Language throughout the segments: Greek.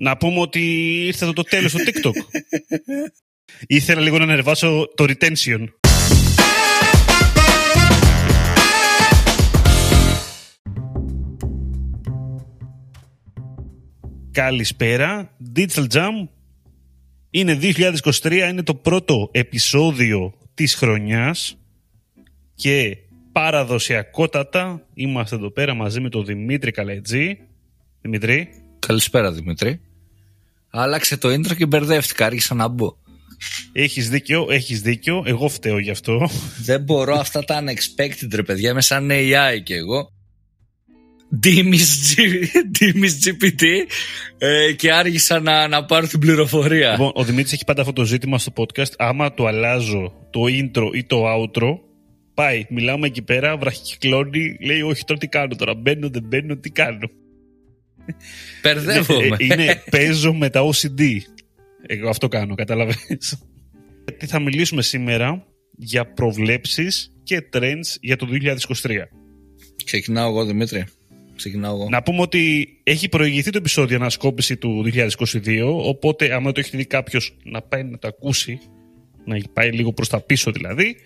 Να πούμε ότι ήρθε εδώ το τέλος του TikTok. Ήθελα λίγο να ανεβάσω το retention. Καλησπέρα. Digital Jam είναι 2023, είναι το πρώτο επεισόδιο της χρονιάς και παραδοσιακότατα είμαστε εδώ πέρα μαζί με τον Δημήτρη Καλετζή. Δημήτρη. Καλησπέρα Δημήτρη. Άλλαξε το intro και μπερδεύτηκα, άρχισα να μπω. Έχεις δίκιο, έχεις δίκιο, εγώ φταίω γι' αυτό. Δεν μπορώ αυτά τα unexpected ρε παιδιά, είμαι σαν AI και εγώ. Dimis GPT ε, και άργησα να, να πάρω την πληροφορία. Λοιπόν, ο Δημήτρης έχει πάντα αυτό το ζήτημα στο podcast. Άμα το αλλάζω το intro ή το outro, πάει, μιλάμε εκεί πέρα, βραχικυκλώνει, λέει όχι τώρα τι κάνω τώρα, μπαίνω δεν μπαίνω, τι κάνω. Μπερδεύομαι. Ε, είναι παίζω με τα OCD. Εγώ αυτό κάνω, καταλαβαίνεις. Τι θα μιλήσουμε σήμερα για προβλέψεις και trends για το 2023. Ξεκινάω εγώ Δημήτρη. Ξεκινάω εγώ. Να πούμε ότι έχει προηγηθεί το επεισόδιο ανασκόπηση του 2022, οπότε άμα το έχει δει κάποιος να πάει να το ακούσει, να πάει λίγο προς τα πίσω δηλαδή.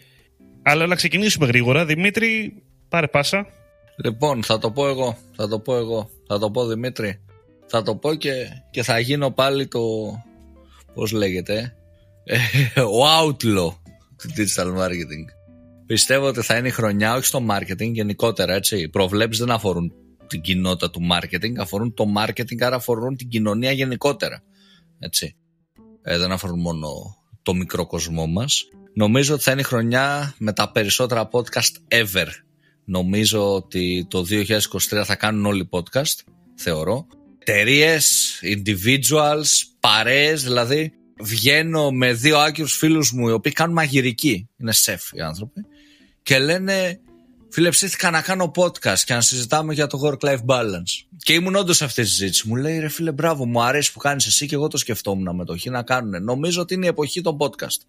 Αλλά να ξεκινήσουμε γρήγορα. Δημήτρη, πάρε πάσα. Λοιπόν, θα το πω εγώ. Θα το πω εγώ. Θα το πω Δημήτρη. Θα το πω και, και θα γίνω πάλι το. Πώς λέγεται. ε, ο outlaw του digital marketing. Πιστεύω ότι θα είναι η χρονιά, όχι στο marketing γενικότερα, έτσι. Οι προβλέψεις δεν αφορούν την κοινότητα του marketing, αφορούν το marketing, άρα αφορούν την κοινωνία γενικότερα. Έτσι. Ε, δεν αφορούν μόνο το μικρό κοσμό μας. Νομίζω ότι θα είναι η χρονιά με τα περισσότερα podcast ever. Νομίζω ότι το 2023 θα κάνουν όλοι podcast, θεωρώ. Εταιρείες, individuals, παρέες, δηλαδή βγαίνω με δύο άκυρους φίλους μου οι οποίοι κάνουν μαγειρική, είναι σεφ οι άνθρωποι και λένε φίλε ψήθηκα να κάνω podcast και να συζητάμε για το work-life balance. Και ήμουν όντως σε αυτή τη συζήτηση. Μου λέει ρε φίλε μπράβο μου αρέσει που κάνεις εσύ και εγώ το σκεφτόμουν με το χ να κάνουν. Νομίζω ότι είναι η εποχή των podcast.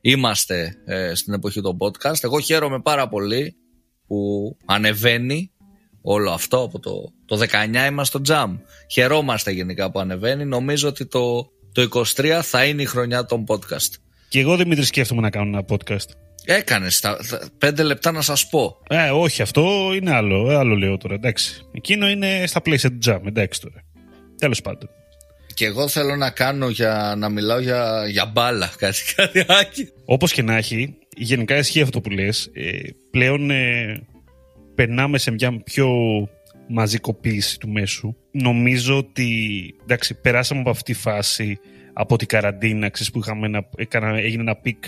Είμαστε ε, στην εποχή των podcast. Εγώ χαίρομαι πάρα πολύ που ανεβαίνει όλο αυτό από το, το 19 είμαστε στο jam. Χαιρόμαστε γενικά που ανεβαίνει. Νομίζω ότι το, το 23 θα είναι η χρονιά των podcast. Και εγώ Δημήτρη σκέφτομαι να κάνω ένα podcast. Έκανες πέντε λεπτά να σας πω. Ε, όχι, αυτό είναι άλλο. Ε, άλλο λέω τώρα. Εντάξει. Εκείνο είναι στα πλαίσια του jam. Εντάξει τώρα. Τέλος πάντων. Και εγώ θέλω να κάνω για να μιλάω για, για μπάλα. Κάτι, κάτι Όπως και να έχει, γενικά ισχύει αυτό που λες. Ε, πλέον ε, περνάμε σε μια πιο μαζικοποίηση του μέσου. Νομίζω ότι εντάξει, περάσαμε από αυτή τη φάση από την καραντίνα, ξέρεις, που είχαμε ένα, έκανα, έγινε ένα peak,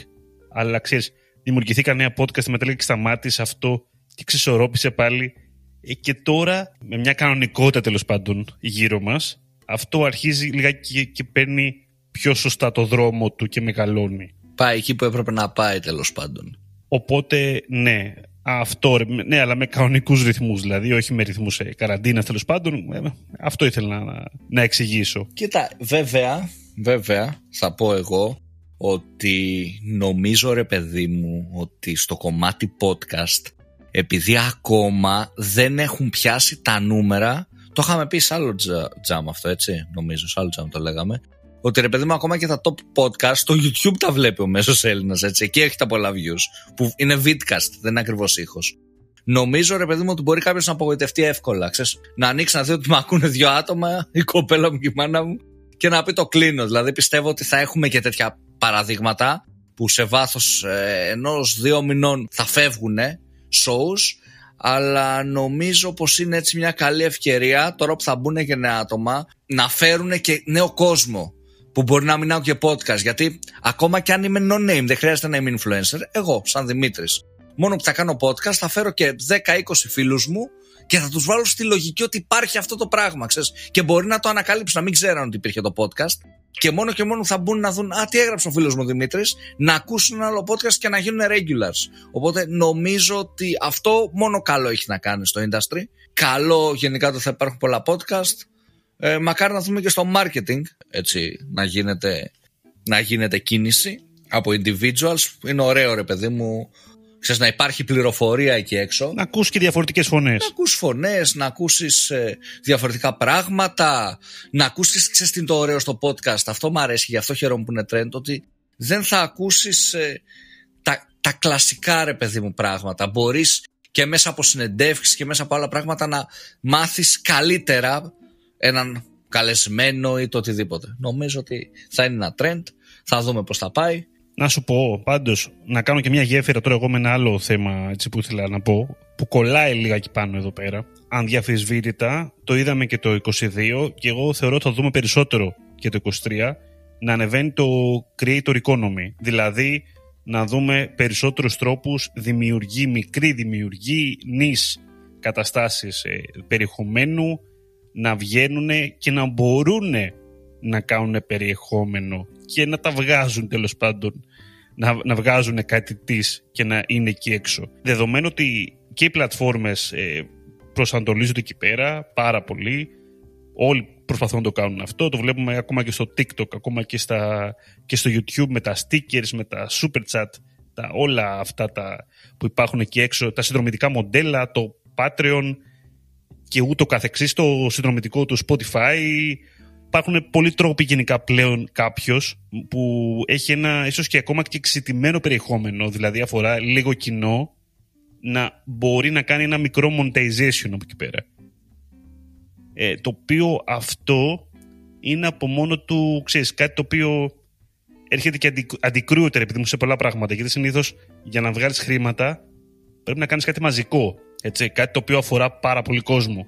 αλλά ξέρεις, δημιουργηθήκαν νέα podcast, μετά και σταμάτησε αυτό και εξισορρόπησε πάλι. Ε, και τώρα, με μια κανονικότητα τέλος πάντων γύρω μας, αυτό αρχίζει λιγάκι και, και παίρνει πιο σωστά το δρόμο του και μεγαλώνει. Πάει εκεί που έπρεπε να πάει τέλος πάντων. Οπότε, ναι, αυτό, ναι, αλλά με κανονικούς ρυθμούς, δηλαδή, όχι με ρυθμούς ε, καραντίνας τέλος πάντων. Ε, αυτό ήθελα να, να εξηγήσω. Κοίτα, βέβαια, βέβαια, θα πω εγώ ότι νομίζω ρε παιδί μου ότι στο κομμάτι podcast επειδή ακόμα δεν έχουν πιάσει τα νούμερα το είχαμε πει σε άλλο jam αυτό έτσι νομίζω σε άλλο jam το λέγαμε ότι ρε παιδί μου ακόμα και τα top podcast στο YouTube τα βλέπει ο μέσος Έλληνας έτσι εκεί έχει τα πολλά views που είναι vidcast δεν είναι ακριβώς ήχος Νομίζω ρε παιδί μου ότι μπορεί κάποιος να απογοητευτεί εύκολα. Ξέρεις, να ανοίξει να δει ότι με ακούνε δύο άτομα, η κοπέλα μου και η μάνα μου, και να πει το κλείνω. Δηλαδή πιστεύω ότι θα έχουμε και τέτοια παραδείγματα που σε βάθος ε, ενός δύο μηνών θα φεύγουν shows αλλά νομίζω πως είναι έτσι μια καλή ευκαιρία τώρα που θα μπουν και νέα άτομα να φέρουν και νέο κόσμο που μπορεί να μην και podcast γιατί ακόμα και αν είμαι no name δεν χρειάζεται να είμαι influencer εγώ σαν Δημήτρης μόνο που θα κάνω podcast θα φέρω και 10-20 φίλους μου και θα τους βάλω στη λογική ότι υπάρχει αυτό το πράγμα ξέρεις, και μπορεί να το ανακαλύψουν να μην ξέραν ότι υπήρχε το podcast και μόνο και μόνο θα μπουν να δουν Α, τι έγραψε ο φίλος μου Δημήτρης, να ακούσουν ένα άλλο podcast και να γίνουν regulars. Οπότε νομίζω ότι αυτό μόνο καλό έχει να κάνει στο industry. Καλό γενικά το θα υπάρχουν πολλά podcast. Ε, μακάρι να δούμε και στο marketing έτσι, να, γίνεται, να γίνεται κίνηση από individuals. Είναι ωραίο ρε παιδί μου ξέρεις, να υπάρχει πληροφορία εκεί έξω. Να ακούσει και διαφορετικές φωνές. Να ακούσει φωνές, να ακούσεις ε, διαφορετικά πράγματα, να ακούσεις, ξέρεις τι είναι το ωραίο στο podcast. Αυτό μου αρέσει, γι' αυτό χαίρομαι που είναι trend, ότι δεν θα ακούσεις ε, τα, τα κλασικά ρε παιδί μου πράγματα. Μπορείς και μέσα από συνεντεύξεις και μέσα από άλλα πράγματα να μάθεις καλύτερα έναν καλεσμένο ή το οτιδήποτε. Νομίζω ότι θα είναι ένα trend, θα δούμε πώς θα πάει. Να σου πω πάντως, να κάνω και μια γέφυρα τώρα εγώ με ένα άλλο θέμα έτσι, που ήθελα να πω, που κολλάει λίγα πάνω εδώ πέρα. Αν διαφυσβήτητα, το είδαμε και το 22 και εγώ θεωρώ ότι θα δούμε περισσότερο και το 23 να ανεβαίνει το creator economy. Δηλαδή να δούμε περισσότερους τρόπους δημιουργεί, μικρή δημιουργεί, νης καταστάσεις ε, περιεχομένου να βγαίνουν και να μπορούν να κάνουν περιεχόμενο και να τα βγάζουν τέλος πάντων να, να βγάζουν κάτι της και να είναι εκεί έξω. Δεδομένου ότι και οι πλατφόρμες ε, προσανατολίζονται εκεί πέρα πάρα πολύ όλοι προσπαθούν να το κάνουν αυτό. Το βλέπουμε ακόμα και στο TikTok, ακόμα και, στα, και στο YouTube με τα stickers, με τα super chat, τα, όλα αυτά τα, που υπάρχουν εκεί έξω, τα συνδρομητικά μοντέλα, το Patreon και ούτω καθεξής, το συνδρομητικό του Spotify. Υπάρχουν πολλοί τρόποι γενικά πλέον κάποιος που έχει ένα ίσως και ακόμα και εξητημένο περιεχόμενο, δηλαδή αφορά λίγο κοινό, να μπορεί να κάνει ένα μικρό monetization από εκεί πέρα. Ε, το οποίο αυτό είναι από μόνο του, ξέρεις, κάτι το οποίο έρχεται και αντι, αντικρούεται επειδή μου σε πολλά πράγματα. Γιατί συνήθως για να βγάλεις χρήματα πρέπει να κάνεις κάτι μαζικό. Έτσι, κάτι το οποίο αφορά πάρα πολύ κόσμο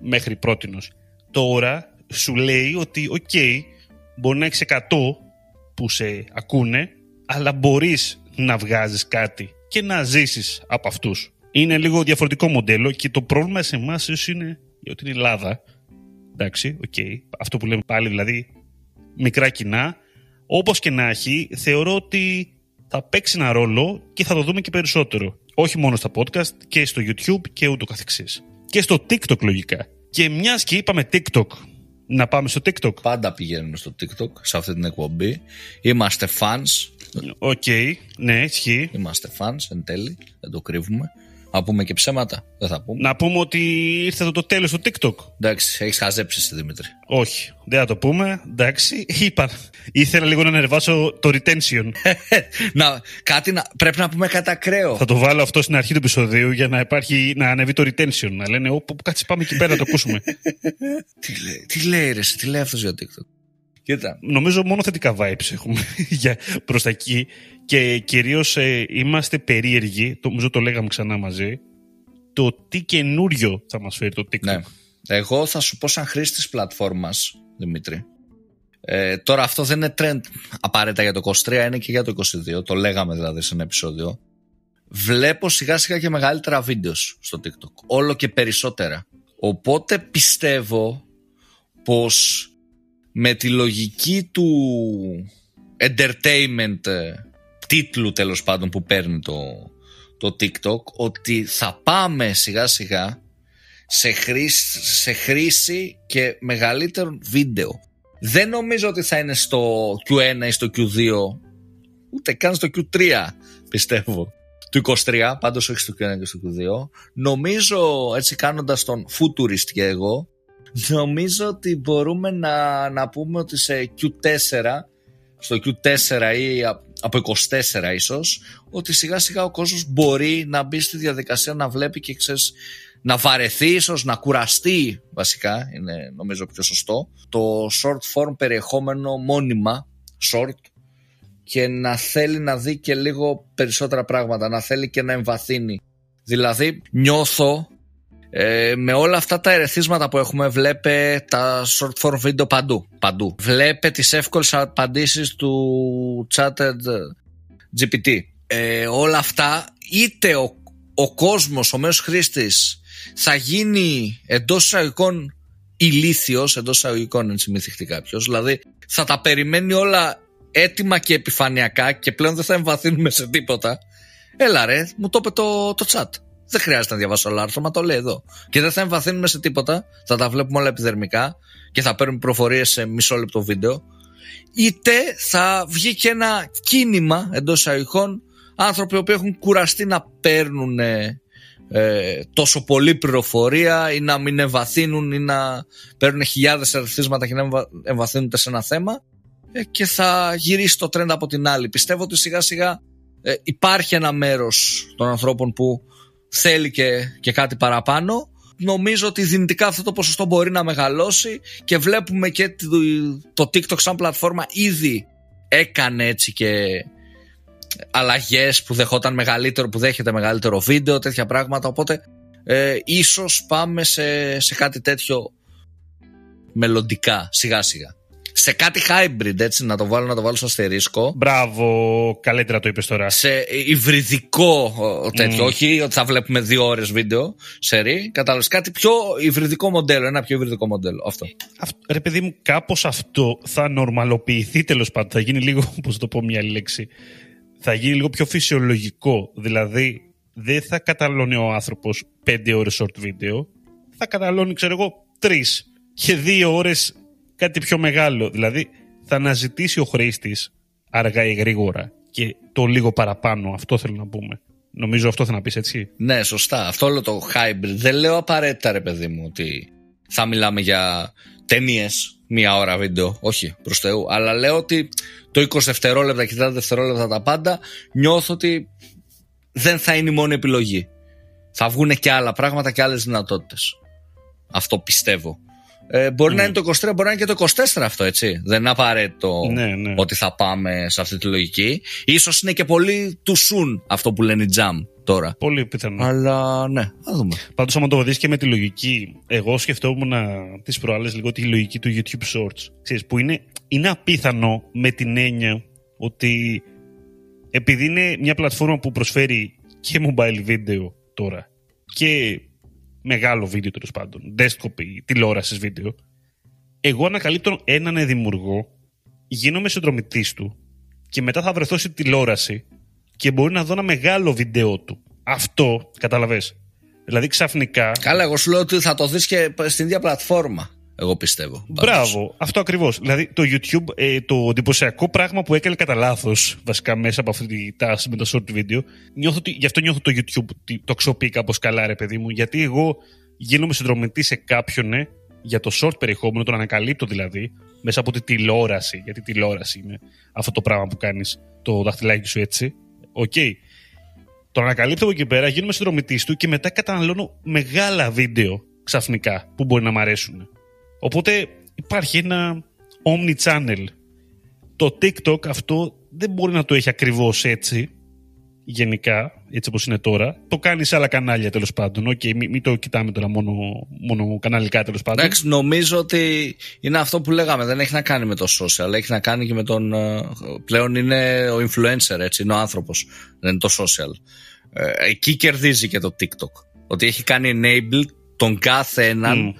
μέχρι πρότινος. Τώρα σου λέει ότι, okay, μπορεί να έχεις 100 που σε ακούνε, αλλά μπορείς να βγάζεις κάτι και να ζήσεις από αυτούς. Είναι λίγο διαφορετικό μοντέλο και το πρόβλημα σε εμάς είναι ότι είναι Ελλάδα. Εντάξει, okay. Αυτό που λέμε πάλι δηλαδή μικρά κοινά. Όπως και να έχει, θεωρώ ότι θα παίξει ένα ρόλο και θα το δούμε και περισσότερο. Όχι μόνο στα podcast και στο YouTube και ούτω καθεξής. Και στο TikTok λογικά. Και μιας και είπαμε TikTok, να πάμε στο TikTok. Πάντα πηγαίνουμε στο TikTok σε αυτή την εκπομπή. Είμαστε fans. Okay, ναι, ισχύει. Είμαστε fans εν τέλει, δεν το κρύβουμε. Να πούμε και ψέματα. Δεν θα πούμε. Να πούμε ότι ήρθε το, το τέλος του TikTok. Εντάξει, έχεις χαζέψει εσύ Δημήτρη. Όχι, δεν θα το πούμε. Εντάξει, είπα. Ήθελα λίγο να ανεβάσω το retention. να, κάτι να, πρέπει να πούμε κάτι ακραίο. Θα το βάλω αυτό στην αρχή του επεισοδίου για να, υπάρχει, να ανεβεί το retention. Να λένε, Ω, κάτσε πάμε εκεί πέρα να το ακούσουμε. τι, λέει, τι λέει, ρε, τι λέει αυτός για TikTok; Κοίτα. Νομίζω μόνο θετικά vibes έχουμε για προς τα εκεί και κυρίως ε, είμαστε περίεργοι, το, νομίζω το λέγαμε ξανά μαζί, το τι καινούριο θα μας φέρει το TikTok. Ναι. Εγώ θα σου πω σαν χρήστη πλατφόρμας, Δημήτρη. Ε, τώρα αυτό δεν είναι trend απαραίτητα για το 23, είναι και για το 22, το λέγαμε δηλαδή σε ένα επεισόδιο. Βλέπω σιγά σιγά και μεγαλύτερα βίντεος στο TikTok, όλο και περισσότερα. Οπότε πιστεύω πως με τη λογική του entertainment ε, τίτλου τέλος πάντων που παίρνει το, το TikTok ότι θα πάμε σιγά σιγά σε χρήση, σε χρήση και μεγαλύτερο βίντεο. Δεν νομίζω ότι θα είναι στο Q1 ή στο Q2 ούτε καν στο Q3 πιστεύω του 23 πάντως όχι στο Q1 και στο Q2 νομίζω έτσι κάνοντας τον futurist και εγώ Νομίζω ότι μπορούμε να, να πούμε ότι σε Q4, στο Q4 ή από 24 ίσως, ότι σιγά σιγά ο κόσμος μπορεί να μπει στη διαδικασία να βλέπει και ξέρεις, να βαρεθεί ίσως, να κουραστεί βασικά, είναι νομίζω πιο σωστό, το short form περιεχόμενο μόνιμα, short, και να θέλει να δει και λίγο περισσότερα πράγματα, να θέλει και να εμβαθύνει. Δηλαδή νιώθω ε, με όλα αυτά τα ερεθίσματα που έχουμε βλέπε τα short form video παντού, παντού. Βλέπε τις εύκολες απαντήσεις του chatted GPT. Ε, όλα αυτά είτε ο, ο κόσμος, ο μέσος χρήστης θα γίνει εντός εισαγωγικών ηλίθιος, εντός εισαγωγικών έτσι μη κάποιος, δηλαδή θα τα περιμένει όλα έτοιμα και επιφανειακά και πλέον δεν θα εμβαθύνουμε σε τίποτα. Έλα ρε, μου το είπε το, το chat. Δεν χρειάζεται να διαβάσω άλλο άρθρο, μα το λέει εδώ. Και δεν θα εμβαθύνουμε σε τίποτα. Θα τα βλέπουμε όλα επιδερμικά και θα παίρνουμε προφορίες σε μισό λεπτό βίντεο. Είτε θα βγει και ένα κίνημα εντός εισαγωγικών άνθρωποι που έχουν κουραστεί να παίρνουν ε, τόσο πολύ πληροφορία ή να μην εμβαθύνουν ή να παίρνουν χιλιάδες ερθίσματα και να εμβαθύνουν σε ένα θέμα ε, και θα γυρίσει το τρέντα από την άλλη. Πιστεύω ότι σιγά σιγά ε, υπάρχει ένα μέρος των ανθρώπων που θέλει και, και κάτι παραπάνω. Νομίζω ότι δυνητικά αυτό το ποσοστό μπορεί να μεγαλώσει και βλέπουμε και το TikTok σαν πλατφόρμα ήδη έκανε έτσι και αλλαγές που δεχόταν μεγαλύτερο, που δέχεται μεγαλύτερο βίντεο, τέτοια πράγματα. Οπότε ε, ίσως πάμε σε, σε κάτι τέτοιο μελλοντικά, σιγά σιγά σε κάτι hybrid, έτσι, να το βάλω, να το βάλω στο αστερίσκο. Μπράβο, καλύτερα το είπες τώρα. Σε υβριδικό τέτοιο, mm. όχι ότι θα βλέπουμε δύο ώρες βίντεο σερή. Κατάλαβες κάτι πιο υβριδικό μοντέλο, ένα πιο υβριδικό μοντέλο. Αυτό. αυτό ρε παιδί μου, κάπως αυτό θα νορμαλοποιηθεί τέλος πάντων. Θα γίνει λίγο, πώς το πω μια λέξη, θα γίνει λίγο πιο φυσιολογικό. Δηλαδή, δεν θα καταλώνει ο άνθρωπος πέντε ώρες short βίντεο, θα καταλώνει, ξέρω εγώ, τρεις και δύο ώρες κάτι πιο μεγάλο. Δηλαδή, θα αναζητήσει ο χρήστης αργά ή γρήγορα και το λίγο παραπάνω. Αυτό θέλω να πούμε. Νομίζω αυτό θα να πεις έτσι; Ναι, σωστά. Αυτό όλο το hybrid. Δεν λέω απαραίτητα, ρε παιδί μου, ότι θα μιλάμε για ταινίες μία ώρα βίντεο. Όχι, προς Θεού. Αλλά λέω ότι το 20 δευτερόλεπτα και τα δευτερόλεπτα τα πάντα νιώθω ότι δεν θα είναι η μόνη επιλογή. Θα βγουν και άλλα πράγματα και άλλες δυνατότητες. Αυτό πιστεύω. Ε, μπορεί να είναι το 23, μπορεί να είναι και το 24 αυτό, έτσι. Δεν είναι απαραίτητο ναι, ναι. ότι θα πάμε σε αυτή τη λογική. σω είναι και πολύ του soon αυτό που λένε οι jam τώρα. Πολύ πιθανό. Αλλά ναι, θα δούμε. Πάντως, άμα το δεις και με τη λογική, εγώ σκεφτόμουν τις προάλλες λίγο τη λογική του YouTube Shorts. Ξέρεις, που είναι, είναι απίθανο με την έννοια ότι επειδή είναι μια πλατφόρμα που προσφέρει και mobile video τώρα και μεγάλο βίντεο τέλος πάντων, desktop ή τηλεόρασης βίντεο, εγώ ανακαλύπτω έναν δημιουργό, γίνομαι συνδρομητή του και μετά θα βρεθώ στη τηλεόραση και μπορεί να δω ένα μεγάλο βίντεο του. Αυτό, καταλαβέ. Δηλαδή ξαφνικά. Καλά, εγώ σου λέω ότι θα το δεις και στην ίδια πλατφόρμα. Εγώ πιστεύω. Μπράβο, αυτό ακριβώς. Δηλαδή το YouTube, ε, το εντυπωσιακό πράγμα που έκανε κατά λάθος, βασικά μέσα από αυτή τη τάση με το short video, νιώθω ότι, γι' αυτό νιώθω το YouTube το αξιοποιεί κάπως καλά, ρε παιδί μου. Γιατί εγώ γίνομαι συνδρομητής σε κάποιον ναι, για το short περιεχόμενο, τον ανακαλύπτω δηλαδή, μέσα από τη τηλεόραση. Γιατί τηλεόραση είναι αυτό το πράγμα που κάνεις το δαχτυλάκι σου έτσι. Okay. Τον ανακαλύπτω από εκεί πέρα, γίνομαι συνδρομητής του και μετά καταναλώνω μεγάλα βίντεο ξαφνικά που μπορεί να μ' αρέσουν. Οπότε υπάρχει ένα omni-channel. Το TikTok αυτό δεν μπορεί να το έχει ακριβώς έτσι, γενικά, έτσι όπως είναι τώρα. Το κάνει σε άλλα κανάλια τέλος πάντων. Okay, μην, το κοιτάμε τώρα μόνο, μόνο καναλικά τέλος πάντων. Εντάξει, νομίζω ότι είναι αυτό που λέγαμε. Δεν έχει να κάνει με το social, έχει να κάνει και με τον... Ε, πλέον είναι ο influencer, έτσι, είναι ο άνθρωπος, δεν είναι το social. Ε, εκεί κερδίζει και το TikTok. Ότι έχει κάνει enable τον κάθε έναν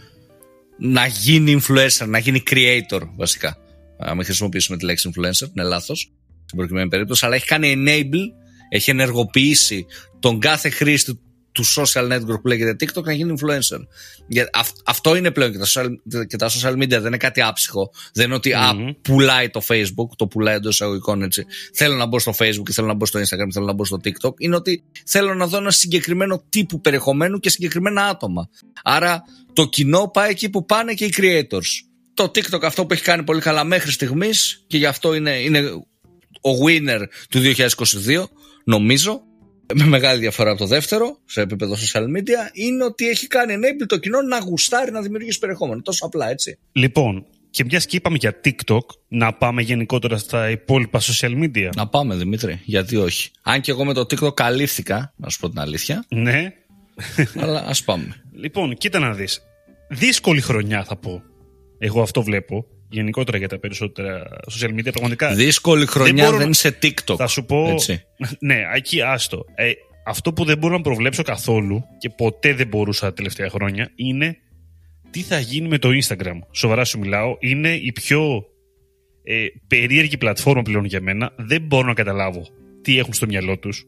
να γίνει influencer, να γίνει creator βασικά. Να μην χρησιμοποιήσουμε τη λέξη influencer, είναι λάθος στην προκειμένη περίπτωση, αλλά έχει κάνει enable, έχει ενεργοποιήσει τον κάθε χρήστη του social network που λέγεται TikTok να γίνει influencer. Για, αυτό είναι πλέον και τα, social, και τα social media, δεν είναι κάτι άψυχο. Δεν είναι ότι mm-hmm. α, πουλάει το Facebook, το πουλάει εντός εισαγωγικών έτσι. Θέλω να μπω στο Facebook και θέλω να μπω στο Instagram, θέλω να μπω στο TikTok. Είναι ότι θέλω να δω ένα συγκεκριμένο τύπου περιεχομένου και συγκεκριμένα άτομα. Άρα το κοινό πάει εκεί που πάνε και οι creators. Το TikTok αυτό που έχει κάνει πολύ καλά μέχρι στιγμής και γι' αυτό είναι, είναι ο winner του 2022, νομίζω, με μεγάλη διαφορά από το δεύτερο, σε επίπεδο social media, είναι ότι έχει κάνει enable το κοινό να γουστάρει να δημιουργήσει περιεχόμενο. Τόσο απλά, έτσι. Λοιπόν, και μιας και είπαμε για TikTok, να πάμε γενικότερα στα υπόλοιπα social media. Να πάμε, Δημήτρη, γιατί όχι. Αν και εγώ με το TikTok καλύφθηκα, να σου πω την αλήθεια. Ναι. Αλλά ας πάμε. Λοιπόν, κοίτα να δεις. Δύσκολη χρονιά θα πω. Εγώ αυτό βλέπω. Γενικότερα για τα περισσότερα social media. Πραγματικά. Δύσκολη χρονιά δεν, δεν είναι σε TikTok. Θα σου πω. Έτσι. Ναι, εκεί άστο. Ε, αυτό που δεν μπορώ να προβλέψω καθόλου και ποτέ δεν μπορούσα τα τελευταία χρόνια είναι τι θα γίνει με το Instagram. Σοβαρά σου μιλάω. Είναι η πιο ε, περίεργη πλατφόρμα πλέον για μένα. Δεν μπορώ να καταλάβω τι έχουν στο μυαλό τους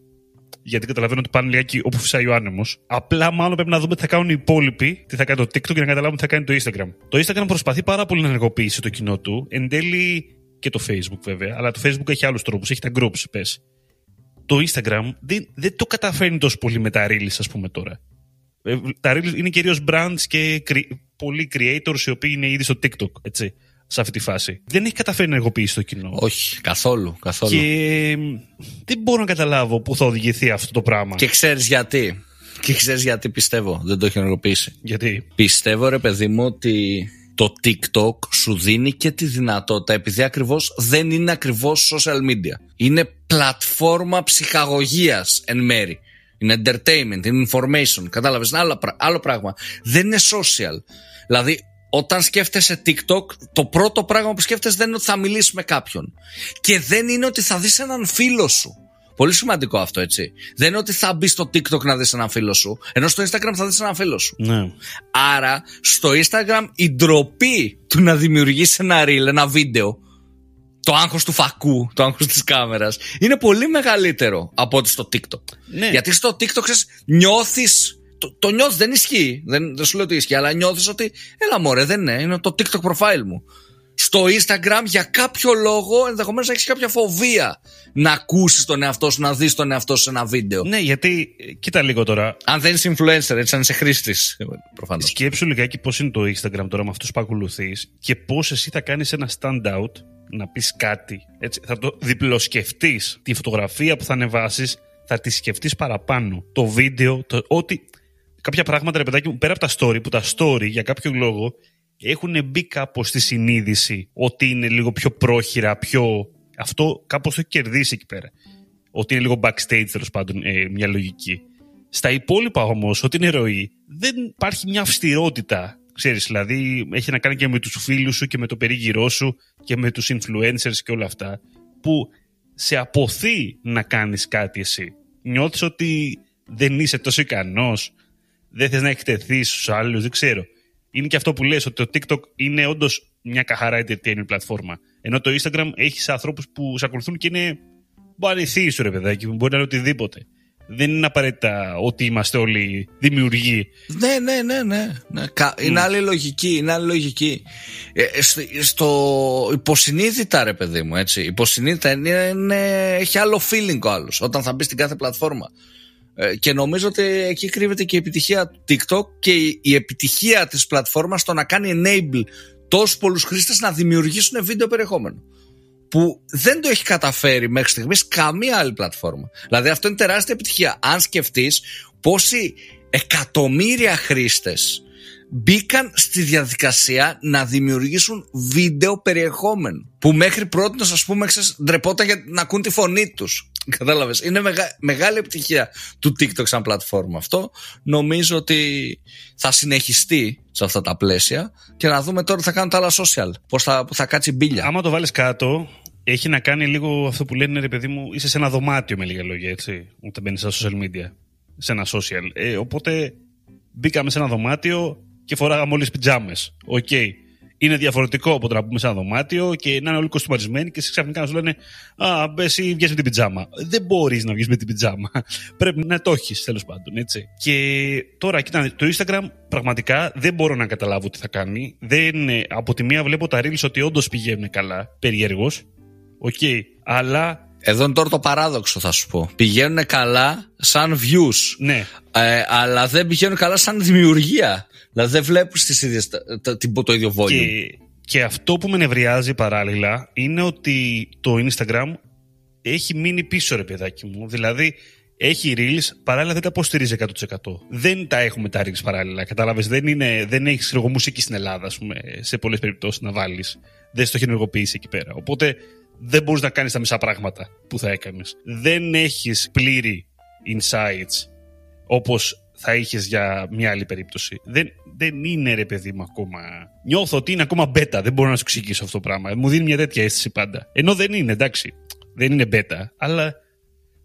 γιατί καταλαβαίνω ότι πάνε λιγάκι όπου φυσάει ο άνεμος. Απλά μάλλον πρέπει να δούμε τι θα κάνουν οι υπόλοιποι, τι θα κάνει το TikTok και να καταλάβουμε τι θα κάνει το Instagram. Το Instagram προσπαθεί πάρα πολύ να ενεργοποιήσει το κοινό του. Εν τέλει και το Facebook βέβαια, αλλά το Facebook έχει άλλους τρόπους. Έχει τα groups, πες. το Instagram δεν, δεν το καταφέρνει τόσο πολύ με τα Reels, ας πούμε τώρα. Ε, τα Reels είναι κυρίως brands και πολλοί creators οι οποίοι είναι ήδη στο TikTok, έτσι, σε αυτή τη φάση. Δεν έχει καταφέρει να ενεργοποιήσει το κοινό. Όχι, καθόλου, καθόλου. Και δεν μπορώ να καταλάβω πού θα οδηγηθεί αυτό το πράγμα. Και ξέρεις γιατί. Και ξέρεις γιατί πιστεύω δεν το έχει ενεργοποιήσει. Γιατί; Πιστεύω, ρε παιδί μου, ότι το TikTok σου δίνει και τη δυνατότητα επειδή ακριβώς δεν είναι ακριβώς social media. Είναι πλατφόρμα ψυχαγωγίας εν μέρη. Είναι entertainment, είναι information. Κατάλαβες, είναι άλλο, άλλο πράγμα. Δεν είναι social. Δηλαδή, όταν σκέφτεσαι TikTok, το πρώτο πράγμα που σκέφτεσαι δεν είναι ότι θα μιλήσεις με κάποιον. Και δεν είναι ότι θα δεις έναν φίλο σου. Πολύ σημαντικό αυτό, έτσι. Δεν είναι ότι θα μπεις στο TikTok να δεις έναν φίλο σου, ενώ στο Instagram θα δεις έναν φίλο σου. Ναι. Άρα, στο Instagram η ντροπή του να δημιουργήσει ένα reel, ένα βίντεο, το άγχος του φακού, το άγχος της κάμερας, είναι πολύ μεγαλύτερο από ότι στο TikTok. Ναι. Γιατί στο TikTok ξέρεις, νιώθεις το, το νιώθεις, δεν ισχύει. Δεν, δεν σου λέω ότι ισχύει, αλλά νιώθεις ότι έλα μωρέ, δεν είναι. Είναι το TikTok profile μου στο Instagram για κάποιο λόγο ενδεχομένως να έχεις κάποια φοβία να ακούσεις τον εαυτό σου, να δεις τον εαυτό σου σε ένα βίντεο. Ναι, γιατί κοίτα λίγο τώρα. Αν δεν είσαι influencer, έτσι, αν είσαι χρήστης. Προφανώς. Σκέψου λιγάκι πώς είναι το Instagram τώρα με αυτούς που ακολουθείς και πώς εσύ θα κάνεις ένα stand out να πεις κάτι. Έτσι, θα το διπλοσκεφτείς. Τη φωτογραφία που θα ανεβάσεις θα τη σκεφτείς παραπάνω. Το βίντεο, το, ό,τι. Κάποια πράγματα, ρε παιδάκι μου, πέρα από τα story, που τα story για κάποιο λόγο έχουν μπει κάπως στη συνείδηση ότι είναι λίγο πιο πρόχειρα, πιο. Αυτό κάπως το έχει κερδίσει εκεί πέρα. Ότι είναι λίγο backstage τέλος πάντων ε, μια λογική. Στα υπόλοιπα όμως, ότι είναι ροή, δεν υπάρχει μια αυστηρότητα. Ξέρεις, δηλαδή έχει να κάνει και με τους φίλους σου και με το περίγυρό σου και με τους influencers και όλα αυτά που σε αποθεί να κάνεις κάτι εσύ. Νιώθεις ότι δεν είσαι τόσο ικανός, δεν θες να εκτεθείς στους άλλους, δεν ξέρω είναι και αυτό που λες ότι το TikTok είναι όντως μια καθαρά entertainment πλατφόρμα. Ενώ το Instagram έχεις ανθρώπους που σε ακολουθούν και είναι. Μπορεί να σου ρε παιδάκι, μπορεί να είναι οτιδήποτε. Δεν είναι απαραίτητα ότι είμαστε όλοι δημιουργοί. Ναι, ναι, ναι, ναι. ναι. Είναι άλλη λογική. Είναι άλλη λογική. Ε, ε στο, υποσυνείδητα, ρε παιδί μου, έτσι. Υποσυνείδητα είναι, έχει άλλο feeling ο άλλος όταν θα μπει στην κάθε πλατφόρμα. Ε, και νομίζω ότι εκεί κρύβεται και η επιτυχία του TikTok και η επιτυχία της πλατφόρμας στο να κάνει enable τόσους πολλούς χρήστες να δημιουργήσουν βίντεο περιεχόμενο που δεν το έχει καταφέρει μέχρι στιγμής καμία άλλη πλατφόρμα. Δηλαδή αυτό είναι τεράστια επιτυχία. Αν σκεφτείς πόσοι εκατομμύρια χρήστες μπήκαν στη διαδικασία να δημιουργήσουν βίντεο περιεχόμενο. Που μέχρι πρώτη, ας πούμε, ξέρεις, ντρεπόταν για να ακούν τη φωνή τους. Κατάλαβες; Είναι μεγάλη επιτυχία του TikTok σαν πλατφόρμα αυτό. Νομίζω ότι θα συνεχιστεί σε αυτά τα πλαίσια και να δούμε τώρα τι θα κάνουν τα άλλα social. Πώς θα, θα κάτσει μπίλια. Άμα το βάλεις κάτω, έχει να κάνει λίγο αυτό που λένε ρε παιδί μου, είσαι σε ένα δωμάτιο με λίγα λόγια, έτσι. Όταν μπαίνεις στα social media. Σε ένα social. Ε, οπότε μπήκαμε σε ένα δωμάτιο, και φοράγαμε όλοι πιτζάμες. Okay. Είναι διαφορετικό από το να μπούμε σε ένα δωμάτιο και να είναι όλοι κοστουμαρισμένοι και ξαφνικά να σου λένε Α, εσύ βγαίνει με την πιτζάμα. Δεν μπορείς να βγεις με την πιτζάμα. Πρέπει να το έχεις τέλος πάντων, έτσι. Και τώρα, κοίτα, το Instagram πραγματικά δεν μπορώ να καταλάβω τι θα κάνει. Δεν, από τη μία βλέπω τα reels ότι όντως πηγαίνουν καλά, περίεργος. OK. Okay. Αλλά εδώ είναι τώρα το παράδοξο, θα σου πω. Πηγαίνουν καλά σαν views. Ναι. Ε, αλλά δεν πηγαίνουν καλά σαν δημιουργία. Δηλαδή δεν βλέπουν τις ίδιες το ίδιο volume. Και, και αυτό που με νευριάζει παράλληλα είναι ότι το Instagram έχει μείνει πίσω, ρε παιδάκι μου. Δηλαδή έχει reels, παράλληλα δεν τα υποστηρίζει 100%. Δεν τα έχουμε τα reels παράλληλα. Κατάλαβες, δεν, είναι, δεν έχεις μουσική στην Ελλάδα, ας πούμε, σε πολλές περιπτώσεις να βάλεις. Δεν στο έχει ενεργοποιήσει εκεί πέρα. Οπότε δεν μπορείς να κάνεις τα μισά πράγματα που θα έκανες. Δεν έχεις πλήρη insights όπως θα είχες για μια άλλη περίπτωση. Δεν, δεν είναι ρε παιδί μου ακόμα. Νιώθω ότι είναι ακόμα beta. Δεν μπορώ να σου εξηγήσω αυτό το πράγμα. Μου δίνει μια τέτοια αίσθηση πάντα. Ενώ δεν είναι, εντάξει. Δεν είναι beta. Αλλά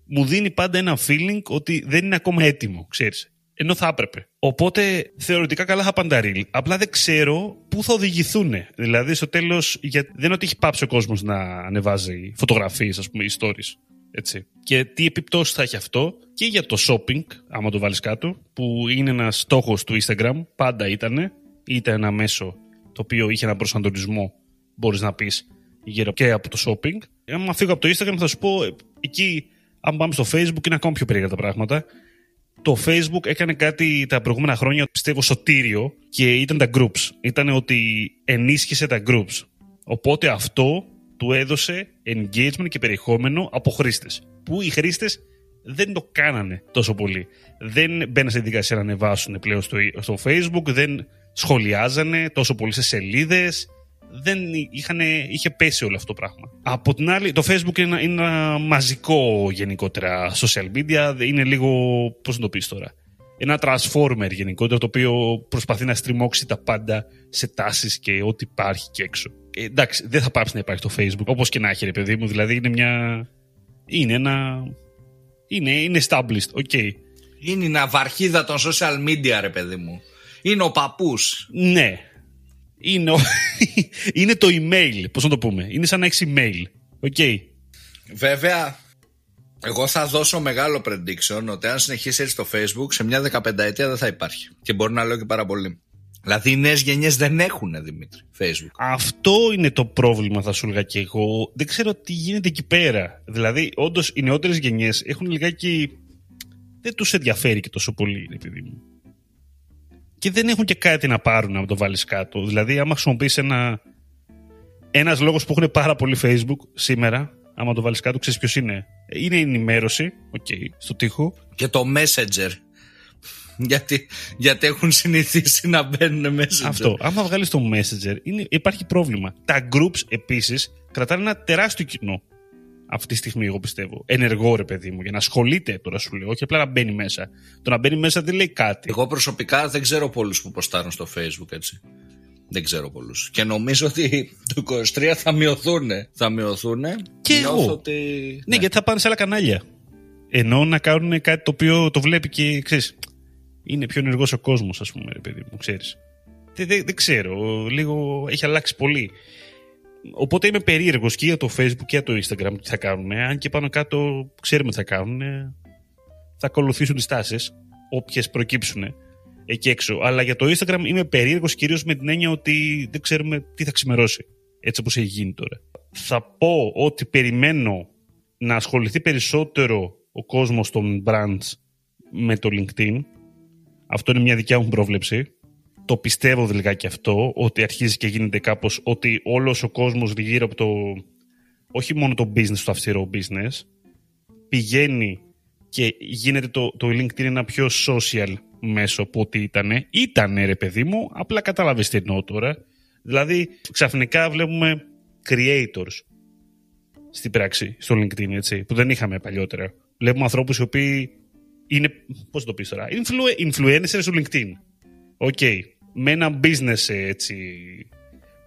μου δίνει πάντα ένα feeling ότι δεν είναι ακόμα έτοιμο, ξέρεις ενώ θα έπρεπε. Οπότε θεωρητικά καλά θα πάνε τα reel. Απλά δεν ξέρω πού θα οδηγηθούν. Δηλαδή στο τέλος, δεν είναι ότι έχει πάψει ο κόσμος να ανεβάζει φωτογραφίες, ας πούμε, stories. Έτσι. Και τι επιπτώσεις θα έχει αυτό και για το shopping, άμα το βάλεις κάτω, που είναι ένα στόχος του Instagram, πάντα ήταν. Ήταν ένα μέσο το οποίο είχε έναν προσανατολισμό, μπορείς να πεις, γύρω και από το shopping. Αν φύγω από το Instagram, θα σου πω εκεί Αν πάμε στο Facebook, είναι ακόμα πιο περίεργα τα πράγματα. Το Facebook έκανε κάτι τα προηγούμενα χρόνια, πιστεύω, σωτήριο και ήταν τα groups. Ήταν ότι ενίσχυσε τα groups. Οπότε αυτό του έδωσε engagement και περιεχόμενο από χρήστες. Που οι χρήστες δεν το κάνανε τόσο πολύ. Δεν μπαίνανε σε δικασία να ανεβάσουν πλέον στο, στο Facebook, δεν σχολιάζανε τόσο πολύ σε σελίδες. Δεν είχαν, είχε πέσει όλο αυτό το πράγμα. Από την άλλη, το Facebook είναι, είναι ένα μαζικό γενικότερα social media. Είναι λίγο, πώς να το πεις τώρα, ένα transformer γενικότερα το οποίο προσπαθεί να στριμώξει τα πάντα σε τάσεις και ό,τι υπάρχει και έξω. Ε, εντάξει, δεν θα πάψει να υπάρχει το Facebook, όπως και να έχει, ρε παιδί μου. Δηλαδή είναι μια. Είναι ένα. Είναι, είναι established, ok. Είναι η ναυαρχίδα των social media, ρε παιδί μου. Είναι ο παππούς. Ναι. Είναι, ο... είναι το email, πώς να το πούμε; Είναι σαν να έχεις email. OK. Okay. Βέβαια, εγώ θα δώσω μεγάλο prediction ότι αν συνεχίσει έτσι το Facebook, σε μια 15 ετία δεν θα υπάρχει. Και μπορεί να λέω και πάρα πολύ. Δηλαδή οι νέες γενιές δεν έχουν Δημήτρη Facebook. Αυτό είναι το πρόβλημα, θα σου έλεγα και εγώ. Δεν ξέρω τι γίνεται εκεί πέρα. Δηλαδή, όντως οι νεότερες γενιές έχουν λιγάκι. Δεν τους ενδιαφέρει και τόσο πολύ, ρε παιδί μου. Και δεν έχουν και κάτι να πάρουν να το βάλεις κάτω. Δηλαδή, άμα χρησιμοποιήσει ένα. Ένας λόγος που έχουν πάρα πολύ Facebook σήμερα, άμα το βάλεις κάτω, ξέρεις ποιος είναι. Είναι η ενημέρωση, OK, okay, στο τοίχο. Και το Messenger. Γιατί, γιατί έχουν συνηθίσει να μπαίνουν Messenger. Αυτό. Άμα βγάλεις το Messenger, είναι, υπάρχει πρόβλημα. Τα groups επίσης κρατάνε ένα τεράστιο κοινό αυτή τη στιγμή, εγώ πιστεύω. Ενεργό, ρε παιδί μου, για να ασχολείται τώρα σου λέω, όχι απλά να μπαίνει μέσα. Το να μπαίνει μέσα δεν λέει κάτι. Εγώ προσωπικά δεν ξέρω πολλούς που ποστάρουν στο Facebook έτσι. Δεν ξέρω πολλούς. Και νομίζω ότι το 23 θα μειωθούν. Θα μειωθούν. Και εγώ. Ότι... Ναι, ναι, γιατί θα πάνε σε άλλα κανάλια. Ενώ να κάνουν κάτι το οποίο το βλέπει και ξέρεις. Είναι πιο ενεργός ο κόσμος, ας πούμε, ρε παιδί μου, ξέρεις. Δεν, δεν, δεν ξέρω. Λίγο έχει αλλάξει πολύ. Οπότε είμαι περίεργος και για το Facebook και για το Instagram τι θα κάνουν. Αν και πάνω κάτω ξέρουμε τι θα κάνουν. Θα ακολουθήσουν τις τάσεις, όποιες προκύψουν εκεί έξω. Αλλά για το Instagram είμαι περίεργος κυρίως με την έννοια ότι δεν ξέρουμε τι θα ξημερώσει. Έτσι όπως έχει γίνει τώρα. Θα πω ότι περιμένω να ασχοληθεί περισσότερο ο κόσμος των brands με το LinkedIn. Αυτό είναι μια δικιά μου πρόβλεψη. Το πιστεύω δηλαδή και αυτό, ότι αρχίζει και γίνεται κάπως ότι όλος ο κόσμος γύρω από το, όχι μόνο το business, το αυστηρό business, πηγαίνει και γίνεται το, το LinkedIn ένα πιο social μέσο από ό,τι ήταν. Ήτανε ρε παιδί μου, απλά κατάλαβες τι εννοώ τώρα. Δηλαδή ξαφνικά βλέπουμε creators στην πράξη στο LinkedIn, έτσι, που δεν είχαμε παλιότερα. Βλέπουμε ανθρώπους οι οποίοι είναι, πώς το πεις τώρα, influencers στο LinkedIn. OK. Okay. Με ένα business έτσι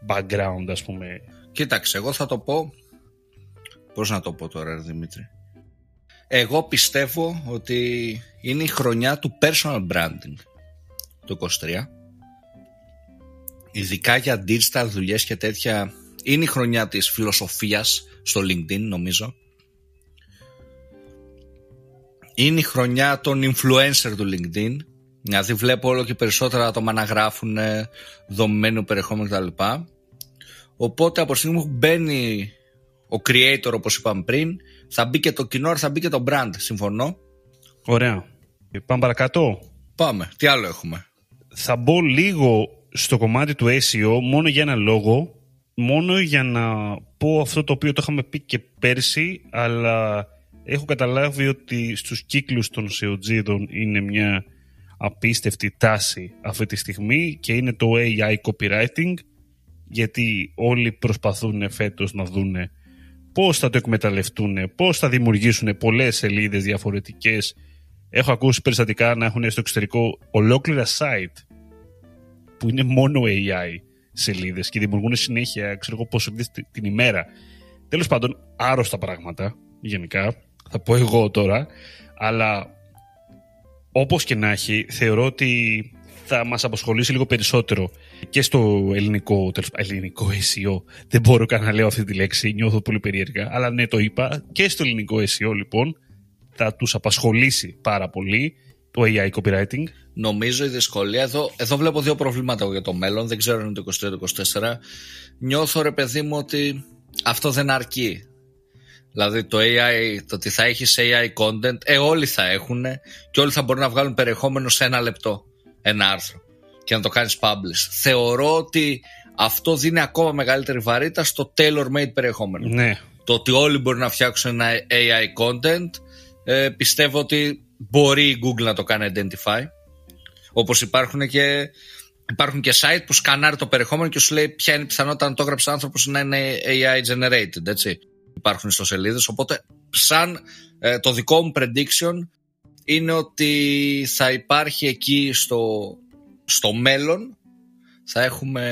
background ας πούμε. Κοίταξε, εγώ θα το πω, πώς να το πω τώρα Δημήτρη. Εγώ πιστεύω ότι είναι η χρονιά του personal branding το 23. Ειδικά για digital δουλειές και τέτοια. Είναι η χρονιά της φιλοσοφίας στο LinkedIn νομίζω. Είναι η χρονιά των influencer του LinkedIn. Δηλαδή βλέπω όλο και περισσότερα άτομα να γράφουν δομημένου περιεχόμενου κτλ. Οπότε από τη στιγμή που μπαίνει ο creator όπως είπαμε πριν θα μπει και το κοινό, θα μπει και το brand. Συμφωνώ. Ωραία. Πάμε παρακάτω. Πάμε. Τι άλλο έχουμε; Θα μπω λίγο στο κομμάτι του SEO μόνο για ένα λόγο. Μόνο για να πω αυτό το οποίο το είχαμε πει και πέρσι, αλλά έχω καταλάβει ότι στους κύκλους των SEOGίδων είναι μια απίστευτη τάση αυτή τη στιγμή και είναι το AI copywriting γιατί όλοι προσπαθούν φέτος να δούνε πώς θα το εκμεταλλευτούν, πώς θα δημιουργήσουν πολλές σελίδες διαφορετικές. Έχω ακούσει περιστατικά να έχουν στο εξωτερικό ολόκληρα site που είναι μόνο AI σελίδες και δημιουργούν συνέχεια, ξέρω εγώ, πόσο την ημέρα. Τέλος πάντων, άρρωστα πράγματα, γενικά, θα πω εγώ τώρα, αλλά όπως και να έχει, θεωρώ ότι θα μας απασχολήσει λίγο περισσότερο και στο ελληνικό, τέλος, ελληνικό SEO. Δεν μπορώ καν να λέω αυτή τη λέξη, νιώθω πολύ περίεργα. Αλλά ναι, το είπα. Και στο ελληνικό SEO, λοιπόν, θα τους απασχολήσει πάρα πολύ το AI copywriting. Νομίζω η δυσκολία εδώ, εδώ βλέπω δύο προβλήματα για το μέλλον. Δεν ξέρω αν είναι το 23-24. Νιώθω ρε παιδί μου ότι αυτό δεν αρκεί. Δηλαδή το AI, το ότι θα έχεις AI content, ε, όλοι θα έχουν και όλοι θα μπορούν να βγάλουν περιεχόμενο σε ένα λεπτό, ένα άρθρο και να το κάνεις publish. Θεωρώ ότι αυτό δίνει ακόμα μεγαλύτερη βαρύτητα στο tailor-made περιεχόμενο. Ναι. Το ότι όλοι μπορούν να φτιάξουν ένα AI content, ε, πιστεύω ότι μπορεί η Google να το κάνει identify. Όπως υπάρχουν και, υπάρχουν και site που σκανάρει το περιεχόμενο και σου λέει ποια είναι η πιθανότητα να το έγραψε άνθρωπος να είναι AI generated, έτσι. Υπάρχουν ιστοσελίδε. Οπότε, σαν ε, το δικό μου prediction είναι ότι θα υπάρχει εκεί στο, στο μέλλον θα έχουμε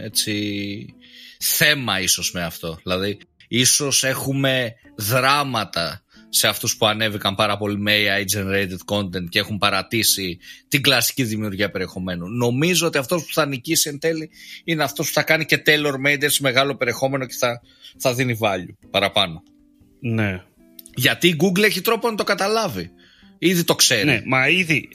έτσι θέμα ίσως με αυτό. Δηλαδή, ίσως έχουμε δράματα σε αυτούς που ανέβηκαν πάρα πολύ με AI generated content και έχουν παρατήσει την κλασική δημιουργία περιεχομένου. Νομίζω ότι αυτός που θα νικήσει εν τέλει είναι αυτός που θα κάνει και tailor made έτσι μεγάλο περιεχόμενο και θα, θα δίνει value παραπάνω. Ναι. Γιατί η Google έχει τρόπο να το καταλάβει. Ήδη το ξέρει. Ναι, μα ήδη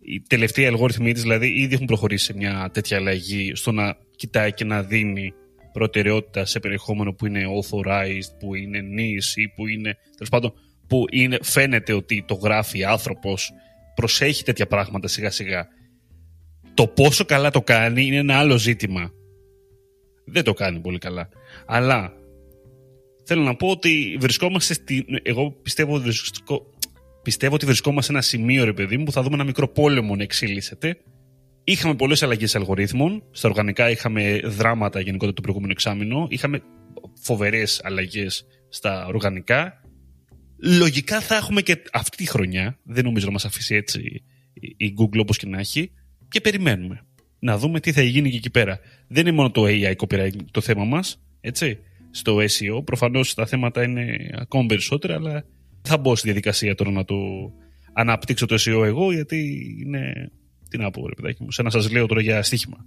οι τελευταίοι αλγόριθμοι της δηλαδή ήδη έχουν προχωρήσει σε μια τέτοια αλλαγή στο να κοιτάει και να δίνει προτεραιότητα σε περιεχόμενο που είναι authorized, που είναι niche ή που είναι, τέλος πάντων, που είναι, φαίνεται ότι το γράφει άνθρωπος, προσέχει τέτοια πράγματα σιγά σιγά. Το πόσο καλά το κάνει είναι ένα άλλο ζήτημα. Δεν το κάνει πολύ καλά. Αλλά θέλω να πω ότι βρισκόμαστε στη... Εγώ πιστεύω ότι πιστεύω ότι βρισκόμαστε σε ένα σημείο, ρε παιδί μου, που θα δούμε ένα μικρό πόλεμο να εξελίσσεται. Είχαμε πολλές αλλαγές αλγορίθμων. Στα οργανικά είχαμε δράματα γενικότερα το προηγούμενο εξάμεινο. Είχαμε φοβερές αλλαγές στα οργανικά. Λογικά θα έχουμε και αυτή τη χρονιά. Δεν νομίζω να μας αφήσει έτσι η Google όπως και να έχει. Και περιμένουμε να δούμε τι θα γίνει και εκεί πέρα. Δεν είναι μόνο το AI copyright το θέμα μας, έτσι. Στο SEO. Προφανώς τα θέματα είναι ακόμα περισσότερα, αλλά θα μπω στη διαδικασία τώρα να το αναπτύξω το SEO εγώ, γιατί είναι. Τι να πω, ρε παιδάκι μου, σαν να σας λέω τώρα για στοίχημα.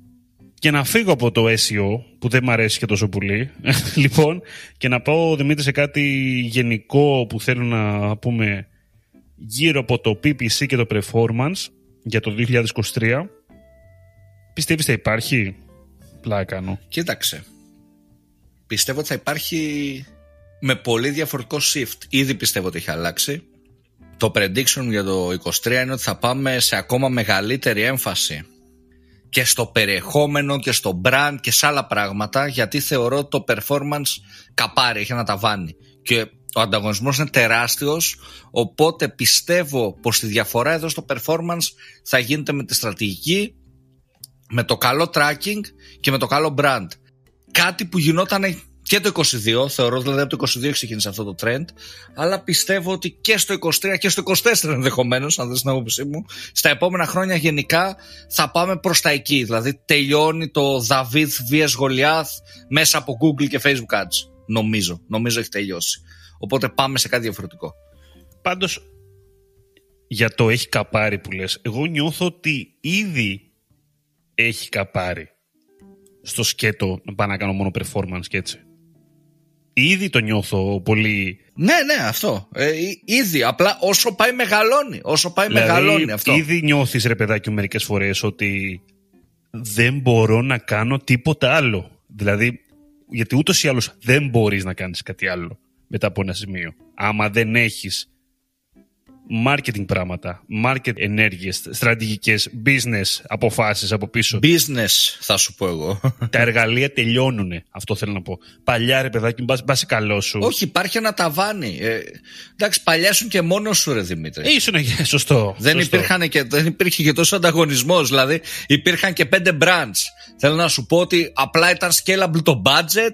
Και να φύγω από το SEO, που δεν μου αρέσει και τόσο πολύ, λοιπόν, και να πάω, Δημήτρη, σε κάτι γενικό που θέλω να πούμε γύρω από το PPC και το performance για το 2023. Πιστεύεις θα υπάρχει; Πλάκα κάνω. Κοίταξε. Πιστεύω ότι θα υπάρχει με πολύ διαφορετικό shift. Ήδη πιστεύω ότι έχει αλλάξει. Το prediction για το 23 είναι ότι θα πάμε σε ακόμα μεγαλύτερη έμφαση και στο περιεχόμενο και στο brand και σε άλλα πράγματα γιατί θεωρώ ότι το performance καπάρει, έχει ένα ταβάνι. Και ο ανταγωνισμός είναι τεράστιος οπότε πιστεύω πως τη διαφορά εδώ στο performance θα γίνεται με τη στρατηγική με το καλό tracking και με το καλό brand. Κάτι που γινόταν και το 22, θεωρώ δηλαδή από το 22 ξεκίνησε αυτό το trend, αλλά πιστεύω ότι και στο 23 και στο 24 ενδεχομένως, αν δεν την άποψή μου, στα επόμενα χρόνια γενικά θα πάμε προς τα εκεί. Δηλαδή τελειώνει το David vs Goliath μέσα από Google και Facebook Ads. Νομίζω. Νομίζω έχει τελειώσει. Οπότε πάμε σε κάτι διαφορετικό. Πάντως, για το έχει καπάρει που λες, εγώ νιώθω ότι ήδη έχει καπάρει στο σκέτο να πάω να κάνω μόνο performance και έτσι. Ήδη το νιώθω πολύ. Ναι, ναι, αυτό. Ε, ήδη. Απλά όσο πάει μεγαλώνει. Όσο πάει δηλαδή, μεγαλώνει αυτό. Ήδη νιώθεις, ρε παιδάκι, μερικές φορές ότι δεν μπορώ να κάνω τίποτα άλλο. Δηλαδή, γιατί ούτως ή άλλως δεν μπορείς να κάνεις κάτι άλλο μετά από ένα σημείο. Άμα δεν έχεις marketing πράγματα, market ενέργειες, στρατηγικές, business αποφάσεις από πίσω. Business θα σου πω εγώ. Τα εργαλεία τελειώνουν, αυτό θέλω να πω. Παλιά ρε παιδάκι, μπας σε καλό σου. Όχι, υπάρχει ένα ταβάνι. Ε, εντάξει, παλιά σου και μόνο σου ρε Δημήτρη. Ε, ήσουν σωστό. Δεν, σωστό. Υπήρχαν και, δεν υπήρχε και τόσο ανταγωνισμός. Δηλαδή υπήρχαν και πέντε brands. Θέλω να σου πω ότι απλά ήταν scalable το budget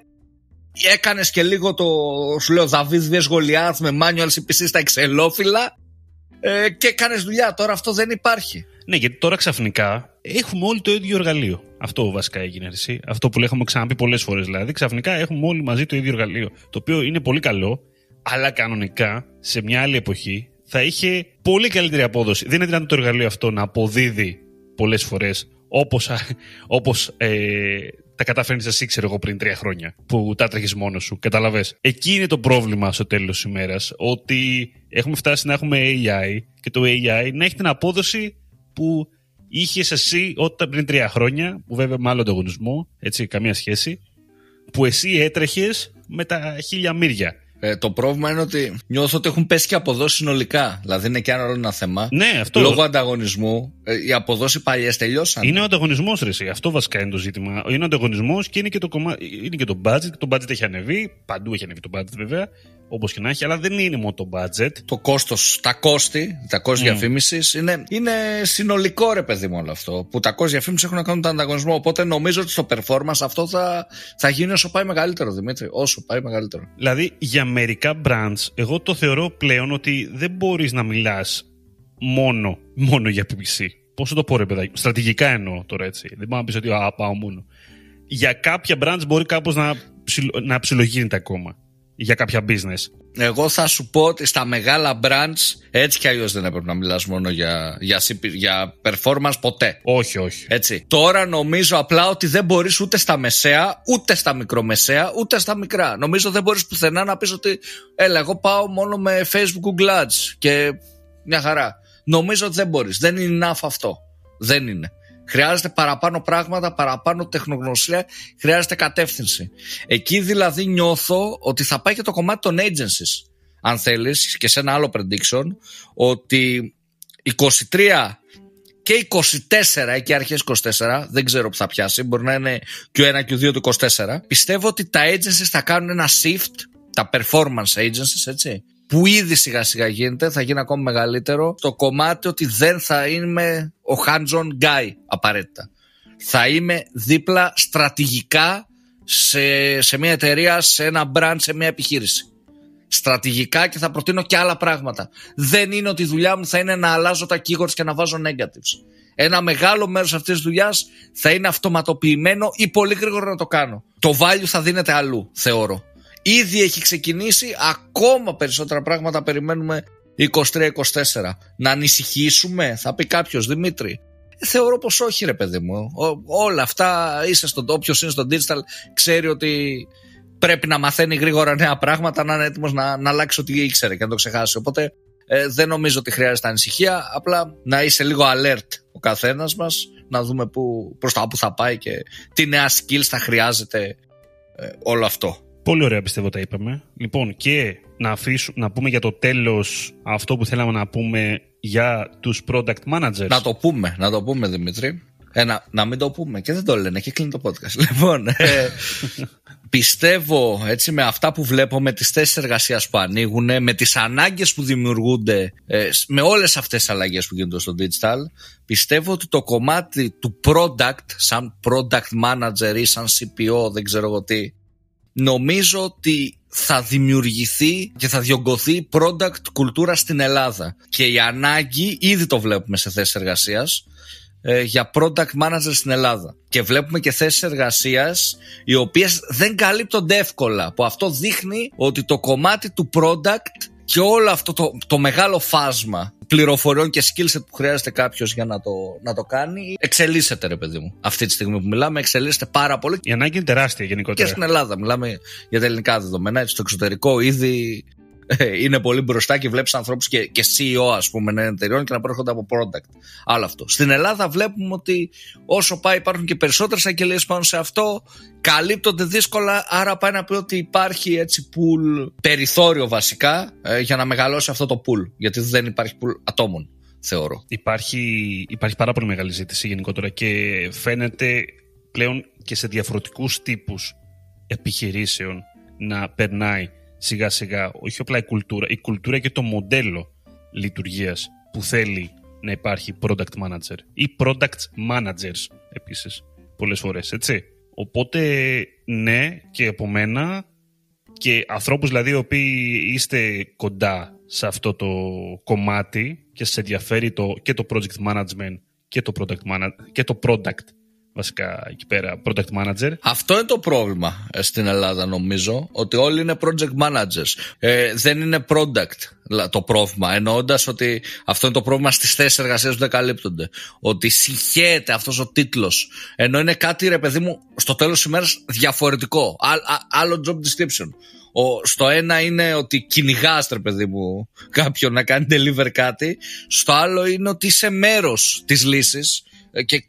Έκανες και λίγο το, σου λέω, David Vs Goliath με manual CPC στα εξελόφυλλα ε, και έκανε δουλειά. Τώρα αυτό δεν υπάρχει. Ναι, γιατί τώρα ξαφνικά έχουμε όλοι το ίδιο εργαλείο. Αυτό βασικά έγινε εσύ. Αυτό που έχουμε ξαναπεί πολλές φορές δηλαδή. Ξαφνικά έχουμε όλοι μαζί το ίδιο εργαλείο. Το οποίο είναι πολύ καλό, αλλά κανονικά σε μια άλλη εποχή θα είχε πολύ καλύτερη απόδοση. Δεν είναι δυνατόν το εργαλείο αυτό να αποδίδει πολλές φορές όπως όπως, ε, τα καταφέρνεις εσύ, ξέρω εγώ, πριν τρία χρόνια που τα τρέχει μόνος σου. Καταλαβέ. Εκεί είναι το πρόβλημα στο τέλος της ημέρας. Ότι έχουμε φτάσει να έχουμε AI και το AI να έχει την απόδοση που είχες εσύ όταν πριν τρία χρόνια, που βέβαια με άλλο ανταγωνισμό, έτσι, καμία σχέση, που εσύ έτρεχες με τα χίλια μύρια. Ε, το πρόβλημα είναι ότι νιώθω ότι έχουν πέσει και αποδόσεις συνολικά. Δηλαδή είναι και άλλο ένα θέμα. Ναι, αυτό. Λόγω ανταγωνισμού, ε, οι αποδόσεις παλιές τελειώσαν. Είναι ο ανταγωνισμός, Ρε. Αυτό βασικά είναι το ζήτημα. Είναι ο ανταγωνισμός και είναι και το, κομμά... είναι και το budget. Το budget έχει ανεβεί. Παντού έχει ανεβεί το budget βέβαια όπως και να έχει, αλλά δεν είναι μόνο το budget. Το κόστος, τα κόστη, τα κόστη mm. διαφήμισης είναι, είναι συνολικό ρε παιδί μου όλο αυτό. Που τα κόστη διαφήμισης έχουν να κάνουν τον ανταγωνισμό. Οπότε νομίζω ότι στο performance αυτό θα, θα γίνει όσο πάει μεγαλύτερο, Δημήτρη. Όσο πάει μεγαλύτερο. Δηλαδή για μερικά brands, εγώ το θεωρώ πλέον ότι δεν μπορείς να μιλάς μόνο, μόνο για PPC. Πώς το πω, ρε παιδάκι, στρατηγικά εννοώ τώρα έτσι. Δεν μπορώ να πεις ότι α, πάω μόνο. Για κάποια brands μπορεί κάπως να, να ψιλογίνεται ακόμα για κάποια business. Εγώ θα σου πω ότι στα μεγάλα brands έτσι κι αλλιώς δεν έπρεπε να μιλάς μόνο για, για, για performance ποτέ. Όχι, όχι. Έτσι. Τώρα νομίζω απλά ότι δεν μπορείς ούτε στα μεσαία, ούτε στα μικρομεσαία, ούτε στα μικρά. Νομίζω δεν μπορείς πουθενά να πεις ότι έλα, εγώ πάω μόνο με Facebook Google Ads και μια χαρά. Νομίζω ότι δεν μπορείς. Δεν είναι enough αυτό. Δεν είναι. Χρειάζεται παραπάνω πράγματα, παραπάνω τεχνογνωσία, χρειάζεται κατεύθυνση. Εκεί δηλαδή νιώθω ότι θα πάει και το κομμάτι των agencies. Αν θέλεις και σε ένα άλλο prediction, ότι 23 και 24 εκεί αρχές 24, δεν ξέρω που θα πιάσει, μπορεί να είναι και ο 1 και ο 2 του 24. Πιστεύω ότι τα agencies θα κάνουν ένα shift, τα performance agencies, έτσι, που ήδη σιγά σιγά γίνεται, θα γίνει ακόμη μεγαλύτερο, το κομμάτι ότι δεν θα είμαι ο hands-on guy απαραίτητα. Θα είμαι δίπλα στρατηγικά σε, σε μια εταιρεία, σε ένα brand, σε μια επιχείρηση. Στρατηγικά και θα προτείνω και άλλα πράγματα. Δεν είναι ότι η δουλειά μου θα είναι να αλλάζω τα keywords και να βάζω negatives. Ένα μεγάλο μέρος αυτής της δουλειάς θα είναι αυτοματοποιημένο ή πολύ γρήγορα να το κάνω. Το value θα δίνεται αλλού, θεωρώ. Ήδη έχει ξεκινήσει, ακόμα περισσότερα πράγματα περιμένουμε 23-24. Να ανησυχήσουμε, θα πει κάποιος Δημήτρη; Ε, θεωρώ πως όχι ρε παιδί μου. όλα αυτά είσαι στον όποιο είναι στο digital ξέρει ότι πρέπει να μαθαίνει γρήγορα νέα πράγματα, να είναι έτοιμος να, να αλλάξει ό,τι ήξερε και να το ξεχάσει. Οπότε ε, δεν νομίζω ότι χρειάζεται ανησυχία. Απλά να είσαι λίγο alert ο καθένας μας, να δούμε που, προς τα που θα πάει και τι νέα skills θα χρειάζεται ε, όλο αυτό. Πολύ ωραία πιστεύω τα είπαμε. Λοιπόν, και να, αφήσουμε, να πούμε για το τέλος αυτό που θέλαμε να πούμε για τους product managers. Να το πούμε, να το πούμε Δημήτρη. Ε, να, να μην το πούμε και δεν το λένε και κλείνει το podcast. Λοιπόν, ε, πιστεύω έτσι με αυτά που βλέπω, με τις θέσεις εργασίας που ανοίγουν, με τις ανάγκες που δημιουργούνται, ε, με όλες αυτές τις αλλαγές που γίνονται στο digital, πιστεύω ότι το κομμάτι του product, σαν product manager ή σαν CPO, δεν ξέρω εγώ τι, νομίζω ότι θα δημιουργηθεί και θα διωγγωθεί product κουλτούρα στην Ελλάδα. Και η ανάγκη, ήδη το βλέπουμε σε θέσεις εργασίας, ε, για product manager στην Ελλάδα. Και βλέπουμε και θέσεις εργασίας οι οποίες δεν καλύπτονται εύκολα. Που αυτό δείχνει ότι το κομμάτι του product και όλο αυτό το, το μεγάλο φάσμα πληροφοριών και skillset που χρειάζεται κάποιος για να το, να το κάνει, εξελίσσεται, ρε παιδί μου. Αυτή τη στιγμή που μιλάμε, εξελίσσεται πάρα πολύ. Η ανάγκη είναι τεράστια γενικότερα. Και στην Ελλάδα. Μιλάμε για τα ελληνικά δεδομένα. Έτσι, στο εξωτερικό ήδη ε, είναι πολύ μπροστά και βλέπεις ανθρώπους και, και CEO, ας πούμε, εταιριών και να προέρχονται από product. Άλλο αυτό. Στην Ελλάδα βλέπουμε ότι όσο πάει υπάρχουν και περισσότερες αγγελίες πάνω σε αυτό. Καλύπτονται δύσκολα, άρα πάει να πει ότι υπάρχει έτσι pool, περιθώριο βασικά, ε, για να μεγαλώσει αυτό το pool. Γιατί δεν υπάρχει pool ατόμων, θεωρώ. Υπάρχει, υπάρχει πάρα πολύ μεγάλη ζήτηση γενικότερα και φαίνεται πλέον και σε διαφορετικούς τύπους επιχειρήσεων να περνάει σιγά σιγά όχι απλά η κουλτούρα, η κουλτούρα και το μοντέλο λειτουργίας που θέλει να υπάρχει product manager ή product managers επίσης πολλές φορές, έτσι. Οπότε ναι και από μένα και ανθρώπους δηλαδή οι οποίοι είστε κοντά σε αυτό το κομμάτι και σε ενδιαφέρει το, και το project management και το product, management, και το product βασικά εκεί πέρα product manager. Αυτό είναι το πρόβλημα ε, στην Ελλάδα νομίζω, ότι όλοι είναι project managers. Ε, δεν είναι product το πρόβλημα, εννοώντας ότι αυτό είναι το πρόβλημα στις θέσεις εργασίας που δεν καλύπτονται. Ότι συγχαίεται αυτός ο τίτλος, ενώ είναι κάτι ρε παιδί μου στο τέλος της ημέρας διαφορετικό. άλλο job description. Ο, στο ένα είναι ότι κυνηγάς, ρε παιδί μου, κάποιον να κάνει deliver κάτι. Στο άλλο είναι ότι είσαι μέρος της λύσης ε, και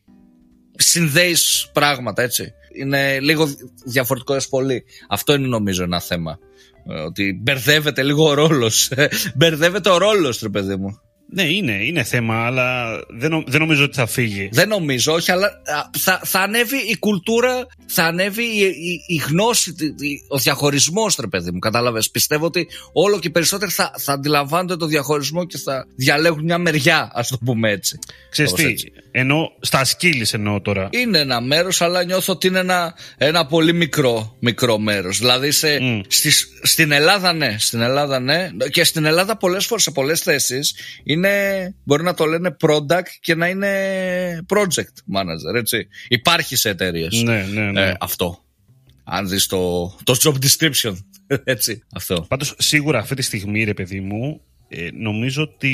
συνδέεις πράγματα, έτσι. Είναι λίγο διαφορετικό πολύ. Αυτό είναι νομίζω ένα θέμα Ε, ότι μπερδεύεται λίγο ο ρόλος. μπερδεύεται ο ρόλος, ρε παιδί μου. Ναι, είναι, είναι θέμα, αλλά δεν, δεν νομίζω ότι θα φύγει. Δεν νομίζω, όχι, αλλά θα, θα ανέβει η κουλτούρα, θα ανέβει η, η, η γνώση, ο διαχωρισμός, ρε παιδί μου. Κατάλαβες. Πιστεύω ότι όλο και περισσότερο θα, θα αντιλαμβάνονται το διαχωρισμό και θα διαλέγουν μια μεριά, ας το πούμε έτσι. Ξέρεις τι, ενώ στα σκύλη εννοώ τώρα. Είναι ένα μέρος, αλλά νιώθω ότι είναι ένα, ένα πολύ μικρό, μικρό μέρος. Δηλαδή σε, mm. στις, στην Ελλάδα, ναι. Στην Ελλάδα, ναι. Και στην Ελλάδα, πολλές φορές σε πολλές θέσεις είναι, μπορεί να το λένε product και να είναι project manager, έτσι. Υπάρχει σε εταιρείες. Ναι, ναι, ναι. Ε, αυτό. Αν δεις το, το job description. Έτσι, αυτό. Πάντως σίγουρα αυτή τη στιγμή, ρε παιδί μου, ε, νομίζω ότι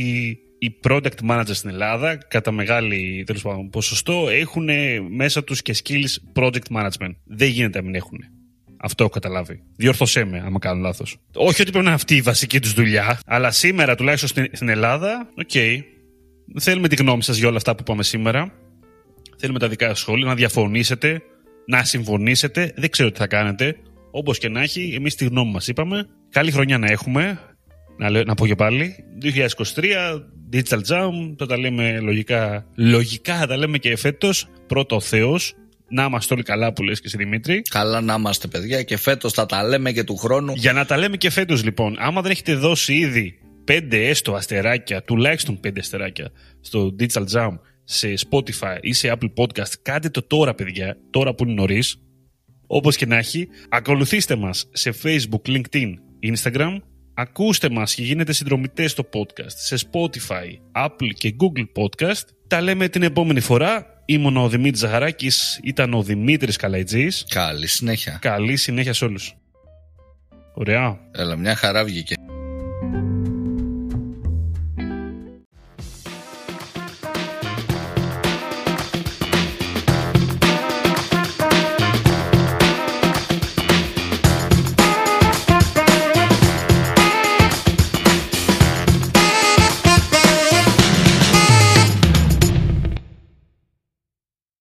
οι product managers στην Ελλάδα, κατά μεγάλη τέλος πάντων, ποσοστό, έχουν μέσα τους και skills project management. Δεν γίνεται να μην έχουν. Αυτό έχω καταλάβει. Διόρθωσέ με, άμα κάνω λάθος. Όχι ότι πρέπει να είναι αυτή η βασική τους δουλειά, αλλά σήμερα τουλάχιστον στην Ελλάδα, OK. Okay, θέλουμε τη γνώμη σας για όλα αυτά που είπαμε σήμερα. Θέλουμε τα δικά σας σχόλια, να διαφωνήσετε, να συμφωνήσετε. Δεν ξέρω τι θα κάνετε. Όπως και να έχει, εμείς τη γνώμη μας είπαμε. Καλή χρονιά να έχουμε. Να, να πω και πάλι. 2023, Digital Jam. Το τα λέμε λογικά. Λογικά τα λέμε και φέτος. Πρώτο ο Θεός. Να είμαστε όλοι καλά που λες και εσύ Δημήτρη. Καλά να είμαστε παιδιά και φέτος θα τα λέμε και του χρόνου. Για να τα λέμε και φέτος λοιπόν, άμα δεν έχετε δώσει ήδη πέντε έστω αστεράκια, τουλάχιστον πέντε αστεράκια στο Digital Jam σε Spotify ή σε Apple Podcast, κάντε το τώρα παιδιά, τώρα που είναι νωρίς. Όπως και να έχει, ακολουθήστε μας σε Facebook, LinkedIn, Instagram, ακούστε μας και γίνετε συνδρομητές στο podcast σε Spotify, Apple και Google Podcast. Τα λέμε την επόμενη φορά. Ήμουν ο Δημήτρης Ζαχαράκης, ήταν ο Δημήτρης Καλαϊτζής. Καλή συνέχεια. Καλή συνέχεια σε όλους. Ωραία. Έλα, μια χαρά βγήκε.